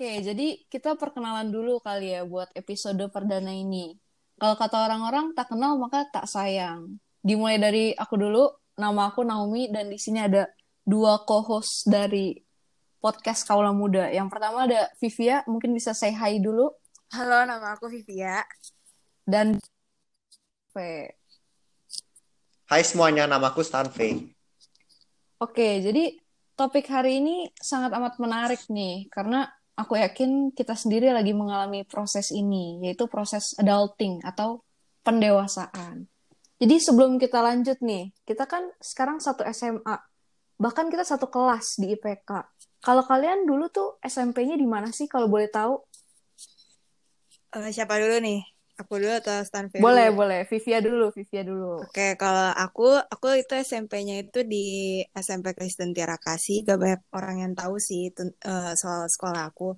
Oke, jadi kita perkenalan dulu kali ya buat episode perdana ini. Kalau kata orang-orang, tak kenal maka tak sayang. Dimulai dari aku dulu, nama aku Naomi dan di sini ada dua co-host dari podcast Kaula Muda. Yang pertama ada Vivia, mungkin bisa say hi dulu. Halo, nama aku Vivia. Dan V. Hai semuanya, namaku Stanfey. Oke, jadi topik hari ini sangat amat menarik nih, karena aku yakin kita sendiri lagi mengalami proses ini, yaitu proses adulting atau pendewasaan. Jadi sebelum kita lanjut nih, kita kan sekarang satu SMA, bahkan kita satu kelas di IPK. Kalau kalian dulu tuh SMP-nya di mana sih kalau boleh tahu? Uh, siapa dulu nih? Aku dulu atau Stanfey? Boleh, dulu? boleh. Vivia dulu, Vivia dulu. Oke, kalau aku, aku itu SMP-nya itu di SMP Kristen Tiara Kasih. Gak banyak orang yang tahu sih itu, uh, soal sekolah aku.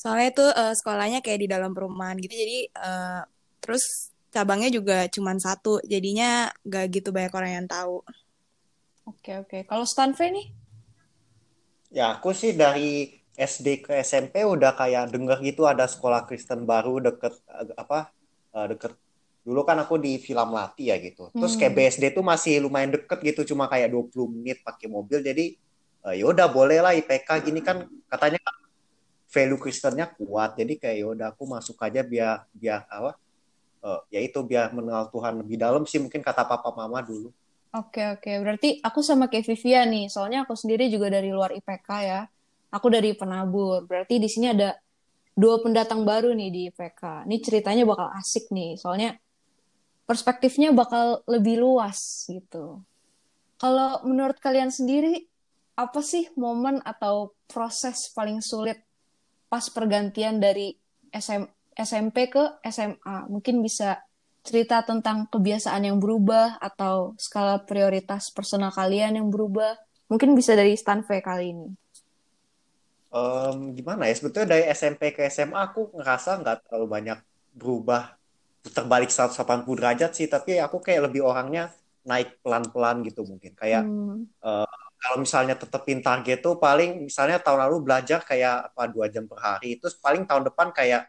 Soalnya itu uh, sekolahnya kayak di dalam perumahan gitu. Jadi uh, terus cabangnya juga cuma satu. Jadinya gak gitu banyak orang yang tahu. Oke, oke. Kalau Stanfey nih? Ya, aku sih dari SD ke SMP udah kayak denger gitu ada sekolah Kristen baru deket apa uh, deket dulu kan aku di film Lati ya gitu. Terus kayak hmm. BSD tuh masih lumayan deket gitu, cuma kayak 20 menit pakai mobil. Jadi uh, ya udah boleh lah IPK gini kan katanya value Kristennya kuat. Jadi kayak ya udah aku masuk aja biar biar apa? Uh, ya itu biar mengenal Tuhan lebih dalam sih mungkin kata papa mama dulu. Oke oke, berarti aku sama kayak Vivia nih. Soalnya aku sendiri juga dari luar IPK ya. Aku dari penabur. Berarti di sini ada dua pendatang baru nih di IPK. Ini ceritanya bakal asik nih, soalnya perspektifnya bakal lebih luas gitu. Kalau menurut kalian sendiri, apa sih momen atau proses paling sulit pas pergantian dari SM, SMP ke SMA? Mungkin bisa cerita tentang kebiasaan yang berubah atau skala prioritas personal kalian yang berubah. Mungkin bisa dari Stanfey kali ini um, gimana ya? Sebetulnya dari SMP ke SMA aku ngerasa nggak terlalu banyak berubah terbalik 180 derajat sih. Tapi aku kayak lebih orangnya naik pelan-pelan gitu mungkin. Kayak hmm. uh, kalau misalnya tetepin target tuh paling misalnya tahun lalu belajar kayak apa dua jam per hari. Terus paling tahun depan kayak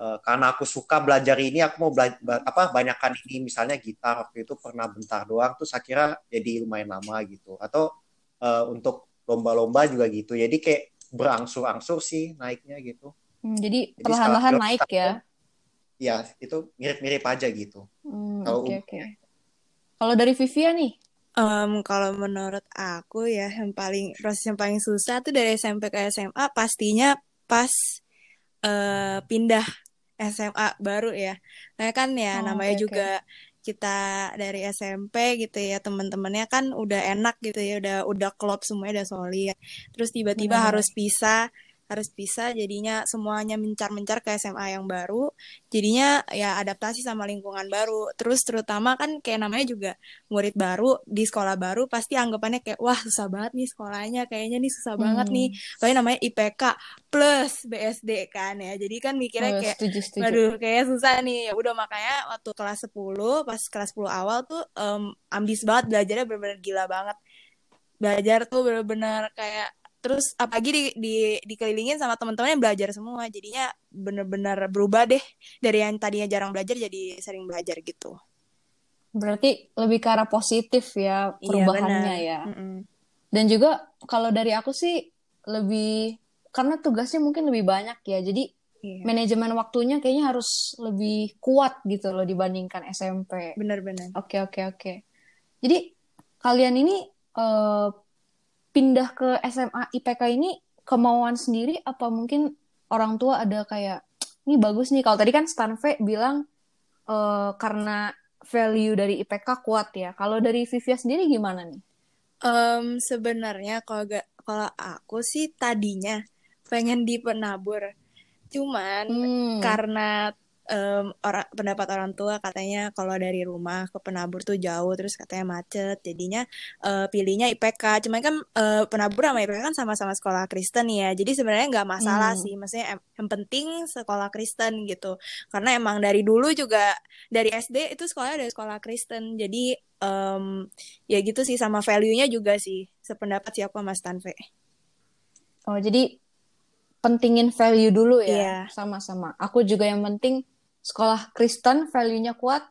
uh, karena aku suka belajar ini aku mau belajar apa banyakkan ini. Misalnya gitar waktu itu pernah bentar doang terus akhirnya jadi lumayan lama gitu. Atau uh, untuk lomba-lomba juga gitu. Jadi kayak berangsur-angsur sih naiknya gitu. Hmm, jadi perlahan-lahan naik ya? Ya, itu mirip-mirip aja gitu. Hmm, kalau okay, okay. Kalau dari Vivia nih? Um, kalau menurut aku ya yang paling proses yang paling susah tuh dari SMP ke SMA pastinya pas uh, pindah SMA baru ya. Nah kan ya oh, namanya okay, juga okay kita dari SMP gitu ya teman-temannya kan udah enak gitu ya udah udah klop semuanya udah solid. Terus tiba-tiba harus pisah harus bisa jadinya semuanya mencar-mencar ke SMA yang baru jadinya ya adaptasi sama lingkungan baru. Terus terutama kan kayak namanya juga murid baru di sekolah baru pasti anggapannya kayak wah susah banget nih sekolahnya kayaknya nih susah hmm. banget nih. Soalnya namanya IPK plus BSD kan ya. Jadi kan mikirnya oh, kayak setuju, kayak susah nih. Ya udah makanya waktu kelas 10 pas kelas 10 awal tuh um, ambis banget belajarnya bener-bener gila banget. Belajar tuh bener-bener kayak terus apalagi di, di dikelilingin sama teman-teman yang belajar semua. Jadinya bener-bener berubah deh. Dari yang tadinya jarang belajar jadi sering belajar gitu. Berarti lebih ke arah positif ya iya, perubahannya iya, ya. Mm -mm. dan juga kalau dari aku sih lebih karena tugasnya mungkin lebih banyak ya. Jadi iya. manajemen waktunya kayaknya harus lebih kuat gitu loh dibandingkan SMP bener-bener oke oke oke. Jadi kalian ini uh, pindah ke SMA IPK ini kemauan sendiri apa mungkin orang tua ada kayak ini bagus nih kalau tadi kan Stanve bilang uh, karena value dari IPK kuat ya kalau dari Vivia sendiri gimana nih? Um, sebenarnya kalau gak kalau aku sih tadinya pengen di penabur cuman hmm. karena um, orang pendapat orang tua katanya kalau dari rumah ke penabur tuh jauh terus katanya macet jadinya uh, pilihnya IPK cuman kan uh, penabur sama IPK kan sama-sama sekolah Kristen ya jadi sebenarnya nggak masalah hmm. sih maksudnya yang penting sekolah Kristen gitu karena emang dari dulu juga dari SD itu sekolahnya dari sekolah Kristen jadi um, ya gitu sih sama value-nya juga sih sependapat siapa Mas Tanve oh jadi pentingin value dulu ya. Iya. Sama-sama. Aku juga yang penting sekolah Kristen value-nya kuat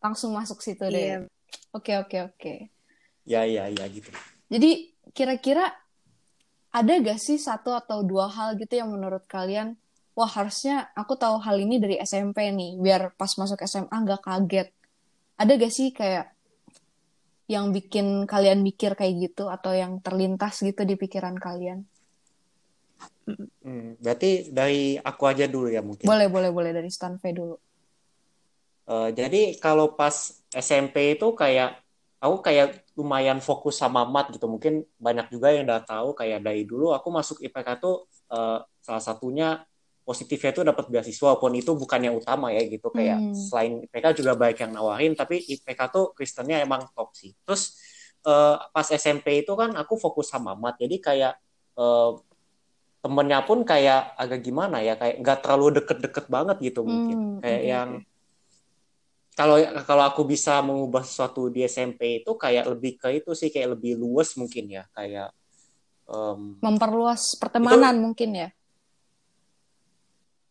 langsung masuk situ deh. Iya. Oke, oke, oke. Ya ya ya gitu. Jadi kira-kira ada gak sih satu atau dua hal gitu yang menurut kalian, wah harusnya aku tahu hal ini dari SMP nih, biar pas masuk SMA nggak kaget. Ada gak sih kayak yang bikin kalian mikir kayak gitu atau yang terlintas gitu di pikiran kalian? Hmm, berarti dari aku aja dulu ya mungkin. Boleh, boleh, boleh dari Stanve dulu. Eh, jadi kalau pas SMP itu kayak aku kayak lumayan fokus sama mat gitu. Mungkin banyak juga yang udah tahu kayak dari dulu aku masuk IPK tuh eh, salah satunya positifnya itu dapat beasiswa walaupun itu bukan yang utama ya gitu kayak Hmm. selain IPK juga banyak yang nawarin tapi IPK tuh Kristennya emang top sih. Terus eh, pas SMP itu kan aku fokus sama mat jadi kayak eh, temennya pun kayak agak gimana ya kayak nggak terlalu deket-deket banget gitu mungkin Hmm, kayak oke, yang kalau kalau aku bisa mengubah sesuatu di SMP itu kayak lebih ke itu sih kayak lebih luas mungkin ya kayak em, Memperluas pertemanan mungkin ya.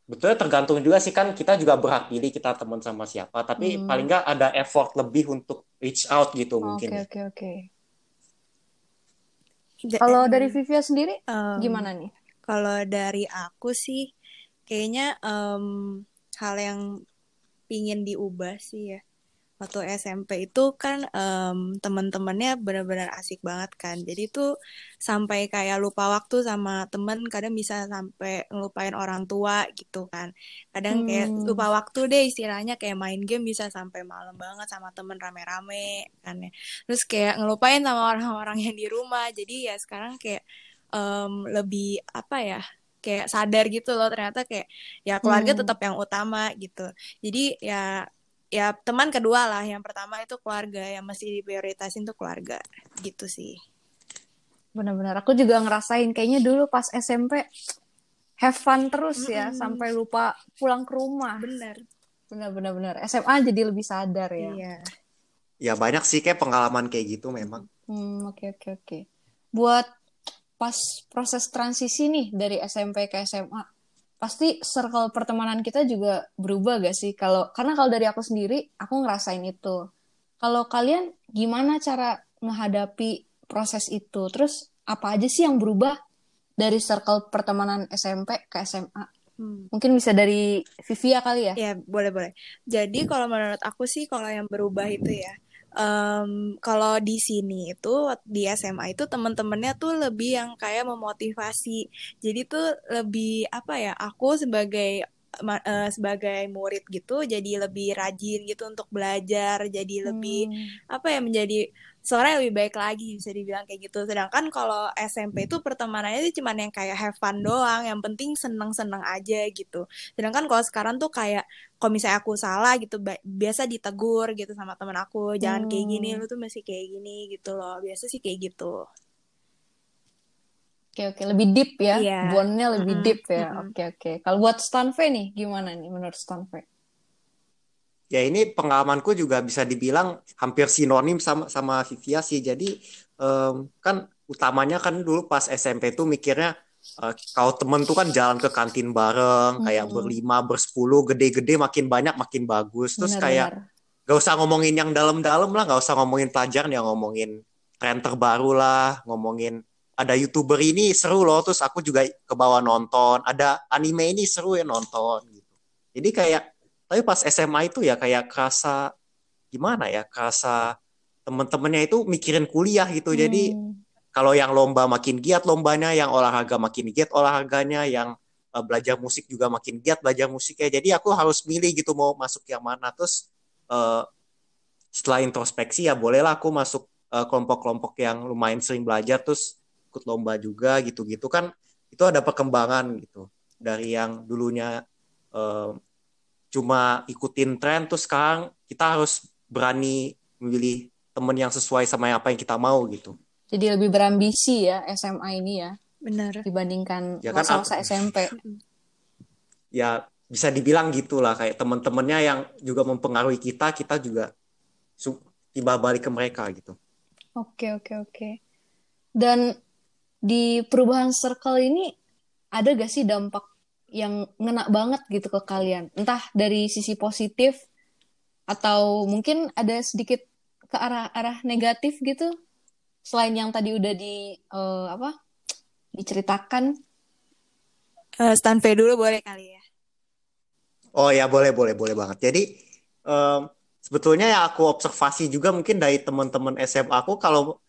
Betulnya tergantung juga sih kan kita juga berhak pilih kita teman sama siapa, tapi Hmm. paling nggak ada effort lebih untuk reach out gitu mungkin. Oke, ya. oke, oke. Da- Kalau dari Vivia sendiri em, gimana nih? Kalau dari aku sih, kayaknya em, hal yang pingin diubah sih ya. Waktu SMP itu kan em, teman-temannya benar-benar asik banget kan. Jadi tuh sampai kayak lupa waktu sama temen, kadang bisa sampai ngelupain orang tua gitu kan. Kadang kayak Hmm. lupa waktu deh istilahnya kayak main game bisa sampai malam banget sama temen rame-rame kan ya. Terus kayak ngelupain sama orang-orang yang di rumah. Jadi ya sekarang kayak em, lebih apa ya kayak sadar gitu loh ternyata kayak ya keluarga Hmm. tetap yang utama gitu jadi ya ya teman kedua lah yang pertama itu keluarga yang mesti diprioritasin tuh keluarga gitu sih Benar-benar. Aku juga ngerasain kayaknya dulu pas SMP have fun terus ya Mm-mm. sampai lupa pulang ke rumah. bener Benar-benar benar. SMA jadi lebih sadar ya. iya Ya banyak sih kayak pengalaman kayak gitu memang. Hmm, oke oke oke. Buat pas proses transisi nih dari SMP ke SMA, pasti circle pertemanan kita juga berubah gak sih? Kalau karena kalau dari aku sendiri, aku ngerasain itu. Kalau kalian gimana cara menghadapi proses itu? Terus apa aja sih yang berubah dari circle pertemanan SMP ke SMA? Hmm. Mungkin bisa dari Vivia kali ya? Ya, boleh boleh. Jadi kalau menurut aku sih kalau yang berubah itu ya, em, kalau di sini itu di SMA itu teman-temannya tuh lebih yang kayak memotivasi. Jadi tuh lebih apa ya? Aku sebagai eh, sebagai murid gitu, jadi lebih rajin gitu untuk belajar, jadi lebih Hmm, apa ya menjadi seorang yang lebih baik lagi bisa dibilang kayak gitu. Sedangkan kalau SMP itu pertemanannya itu cuman yang kayak have fun doang, yang penting seneng-seneng aja gitu. Sedangkan kalau sekarang tuh kayak kalau misalnya aku salah gitu biasa ditegur gitu sama temen aku, jangan kayak gini, Hmm. lu tuh masih kayak gini gitu loh. Biasa sih kayak gitu. Oke oke, lebih deep ya, Iya. bondnya lebih Mm-mm, deep ya. Oke oke. Kalau buat Stanve nih, gimana nih menurut Stanve? Ya ini pengalamanku juga bisa dibilang hampir sinonim sama sama Vivia sih. Jadi em, kan utamanya kan dulu pas SMP tuh mikirnya eh, kalau temen tuh kan jalan ke kantin bareng, kayak Hmm. berlima, bersepuluh, gede-gede makin banyak makin bagus. Terus kayak Benar-benar. gak usah ngomongin yang dalam-dalam lah, gak usah ngomongin pelajaran, ya ngomongin tren terbaru lah, ngomongin ada youtuber ini seru loh, terus aku juga ke bawah nonton, ada anime ini seru ya nonton gitu. Jadi kayak, tapi pas SMA itu ya kayak kerasa gimana ya, kerasa temen-temennya itu mikirin kuliah gitu. Jadi Hmm. kalau yang lomba makin giat lombanya, yang olahraga makin giat olahraganya, yang uh, belajar musik juga makin giat belajar musiknya. Jadi aku harus milih gitu mau masuk yang mana. Terus uh, setelah introspeksi ya bolehlah aku masuk uh, kelompok-kelompok yang lumayan sering belajar terus ikut lomba juga gitu-gitu kan itu ada perkembangan gitu dari yang dulunya uh, cuma ikutin tren terus sekarang kita harus berani memilih temen yang sesuai sama apa yang kita mau gitu. Jadi lebih berambisi ya SMA ini ya Bener. dibandingkan Ya kan, masa-masa aku- SMP. ya bisa dibilang gitulah kayak teman-temannya yang juga mempengaruhi kita kita juga su- tiba balik ke mereka gitu Oke oke oke. Dan di perubahan circle ini ada gak sih dampak yang ngena banget gitu ke kalian? Entah dari sisi positif atau mungkin ada sedikit ke arah-arah negatif gitu. Selain yang tadi udah di uh, apa diceritakan. Uh, Stanford dulu boleh kali ya. Oh ya boleh boleh boleh banget. Jadi um, sebetulnya ya aku observasi juga mungkin dari teman-teman SMA aku kalau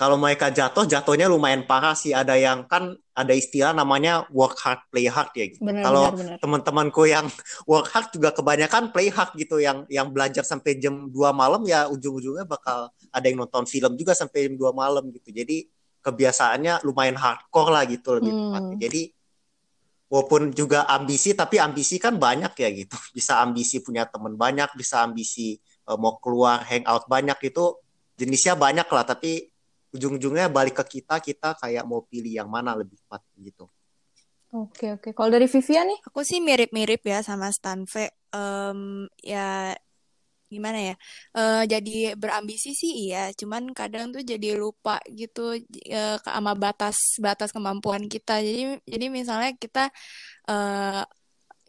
kalau mereka jatuh jatuhnya lumayan parah sih. Ada yang kan ada istilah namanya work hard play hard ya gitu. kalau teman-temanku yang work hard juga kebanyakan play hard gitu. Yang yang belajar sampai jam 2 malam ya ujung-ujungnya bakal ada yang nonton film juga sampai jam 2 malam gitu. Jadi kebiasaannya lumayan hardcore lah gitu lebih hmm. tepatnya. Jadi walaupun juga ambisi tapi ambisi kan banyak ya gitu. Bisa ambisi punya teman banyak bisa ambisi uh, mau keluar hangout banyak itu jenisnya banyak lah. Tapi ujung-ujungnya balik ke kita kita kayak mau pilih yang mana lebih tepat gitu. Oke oke. Kalau dari Vivian nih? Aku sih mirip-mirip ya sama Stanve um, ya gimana ya? Uh, jadi berambisi sih iya cuman kadang tuh jadi lupa gitu uh, sama batas batas kemampuan kita. Jadi jadi misalnya kita uh,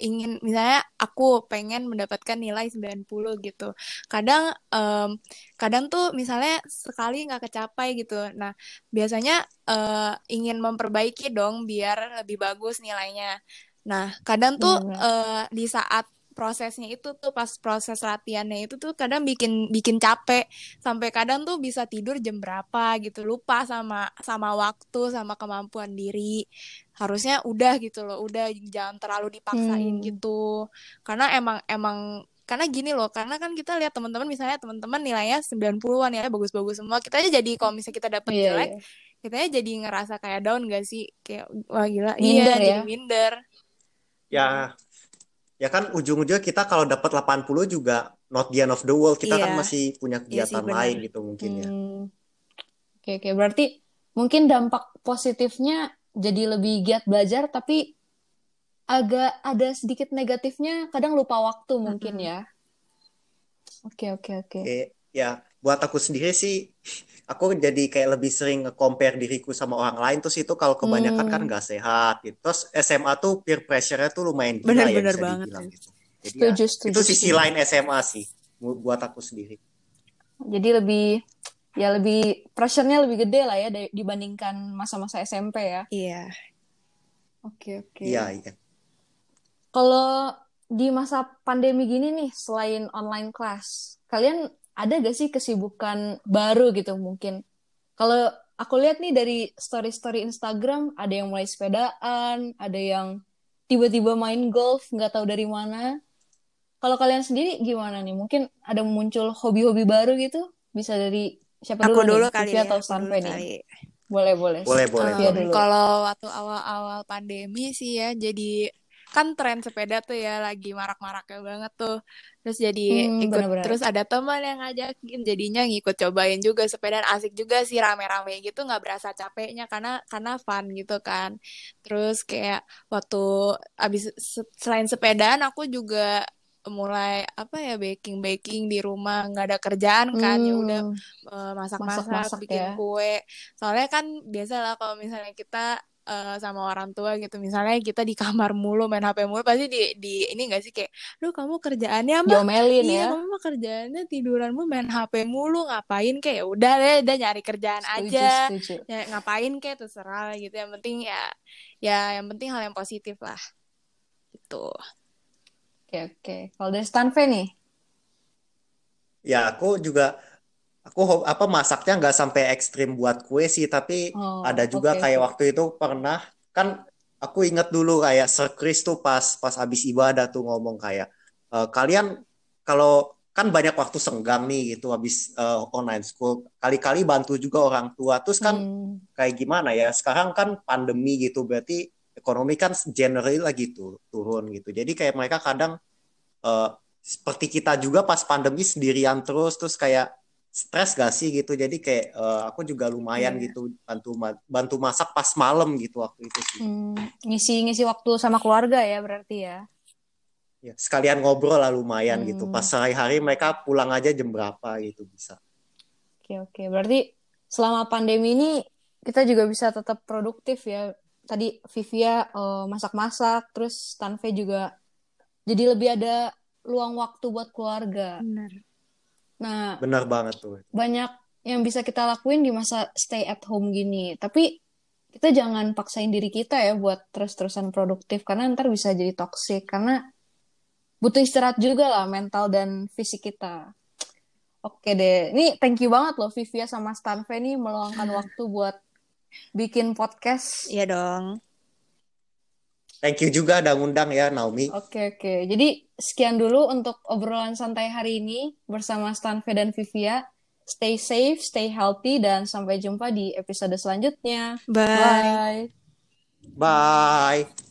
ingin misalnya aku pengen mendapatkan nilai 90 gitu. Kadang um, kadang tuh misalnya sekali nggak kecapai gitu. Nah, biasanya uh, ingin memperbaiki dong biar lebih bagus nilainya. Nah, kadang tuh uh, di saat prosesnya itu tuh pas proses latihannya itu tuh kadang bikin bikin capek sampai kadang tuh bisa tidur jam berapa gitu lupa sama sama waktu sama kemampuan diri harusnya udah gitu loh udah jangan terlalu dipaksain hmm. gitu karena emang emang karena gini loh karena kan kita lihat teman-teman misalnya teman-teman nilainya 90-an ya bagus-bagus semua kita aja jadi kalau misalnya kita dapet yeah, jelek yeah. kita aja jadi ngerasa kayak down gak sih kayak wah gila minder, iya ya? jadi minder ya ya kan ujung-ujungnya kita kalau dapat 80 juga not the end of the world kita yeah. kan masih punya iya kegiatan yeah, lain gitu mungkin ya. hmm. ya. Oke oke berarti mungkin dampak positifnya jadi lebih giat belajar tapi agak ada sedikit negatifnya kadang lupa waktu mungkin mm -hmm. ya. Oke oke oke. Ya buat aku sendiri sih aku jadi kayak lebih sering compare diriku sama orang lain terus itu kalau kebanyakan kan hmm. kan nggak sehat gitu. Terus SMA tuh peer pressure-nya tuh lumayan gila bener, ya bener bisa banget, dibilang gitu. Jadi setuju, ya, setuju, itu sisi lain SMA sih buat aku sendiri. Jadi lebih ya lebih pressure-nya lebih gede lah ya dibandingkan masa-masa SMP ya. Iya. Oke oke. Iya iya. Kalau di masa pandemi gini nih selain online class, kalian ada gak sih kesibukan baru gitu mungkin? Kalau aku lihat nih dari story-story Instagram, ada yang mulai sepedaan, ada yang tiba-tiba main golf, nggak tahu dari mana. Kalau kalian sendiri gimana nih? Mungkin ada muncul hobi-hobi baru gitu? Bisa dari siapa aku dulu? dulu nih? kali ya. atau sampai nih? Boleh, boleh. Boleh, boleh. Um, Kalau waktu awal-awal pandemi sih ya, jadi kan tren sepeda tuh ya lagi marak-maraknya banget tuh terus jadi hmm, ikut bener -bener. terus ada teman yang ngajakin jadinya ngikut cobain juga sepeda asik juga sih rame-rame gitu nggak berasa capeknya karena karena fun gitu kan terus kayak waktu abis selain sepedaan aku juga mulai apa ya baking baking di rumah nggak ada kerjaan kan hmm. ya udah uh, masak-masak bikin ya. kue soalnya kan biasa lah kalau misalnya kita uh, sama orang tua gitu. Misalnya kita di kamar mulu main HP mulu pasti di di ini gak sih kayak lu kamu kerjaannya mah Diomelin iya, ya. Kamu mah kerjaannya tiduranmu main HP mulu ngapain? Kayak ya udah deh udah nyari kerjaan setuju, aja. setuju. Ya, ngapain? Kayak terserah gitu. Yang penting ya ya yang penting hal yang positif lah. Gitu. Oke oke. Kalau dari Stanve nih? Ya aku juga aku apa masaknya nggak sampai ekstrim buat kue sih tapi oh, ada juga okay. kayak waktu itu pernah kan aku inget dulu kayak Sir Chris tuh pas pas habis ibadah tuh ngomong kayak e, kalian kalau kan banyak waktu senggang nih gitu habis uh, online school kali-kali bantu juga orang tua terus kan hmm. kayak gimana ya sekarang kan pandemi gitu berarti ekonomi kan generally lagi tuh turun gitu jadi kayak mereka kadang uh, seperti kita juga pas pandemi sendirian terus terus kayak stres gak sih gitu jadi kayak uh, aku juga lumayan yeah. gitu bantu bantu masak pas malam gitu waktu itu sih hmm, ngisi ngisi waktu sama keluarga ya berarti ya ya sekalian ngobrol lah lumayan gitu. hmm. gitu pas sehari-hari mereka pulang aja jam berapa gitu bisa oke oke berarti selama pandemi ini kita juga bisa tetap produktif ya tadi Vivia uh, masak-masak, terus Tanve juga jadi lebih ada luang waktu buat keluarga. Benar. Nah, Benar banget tuh. banyak yang bisa kita lakuin di masa stay at home gini. Tapi kita jangan paksain diri kita ya buat terus-terusan produktif karena ntar bisa jadi toxic karena butuh istirahat juga lah mental dan fisik kita. Oke deh, ini thank you banget loh Vivia sama Stanve nih meluangkan waktu buat bikin podcast. Iya dong. Thank you juga udah ngundang ya Naomi. Oke oke, jadi sekian dulu untuk obrolan santai hari ini bersama Stanve dan Vivia. Stay safe, stay healthy, dan sampai jumpa di episode selanjutnya. Bye. Bye. Bye.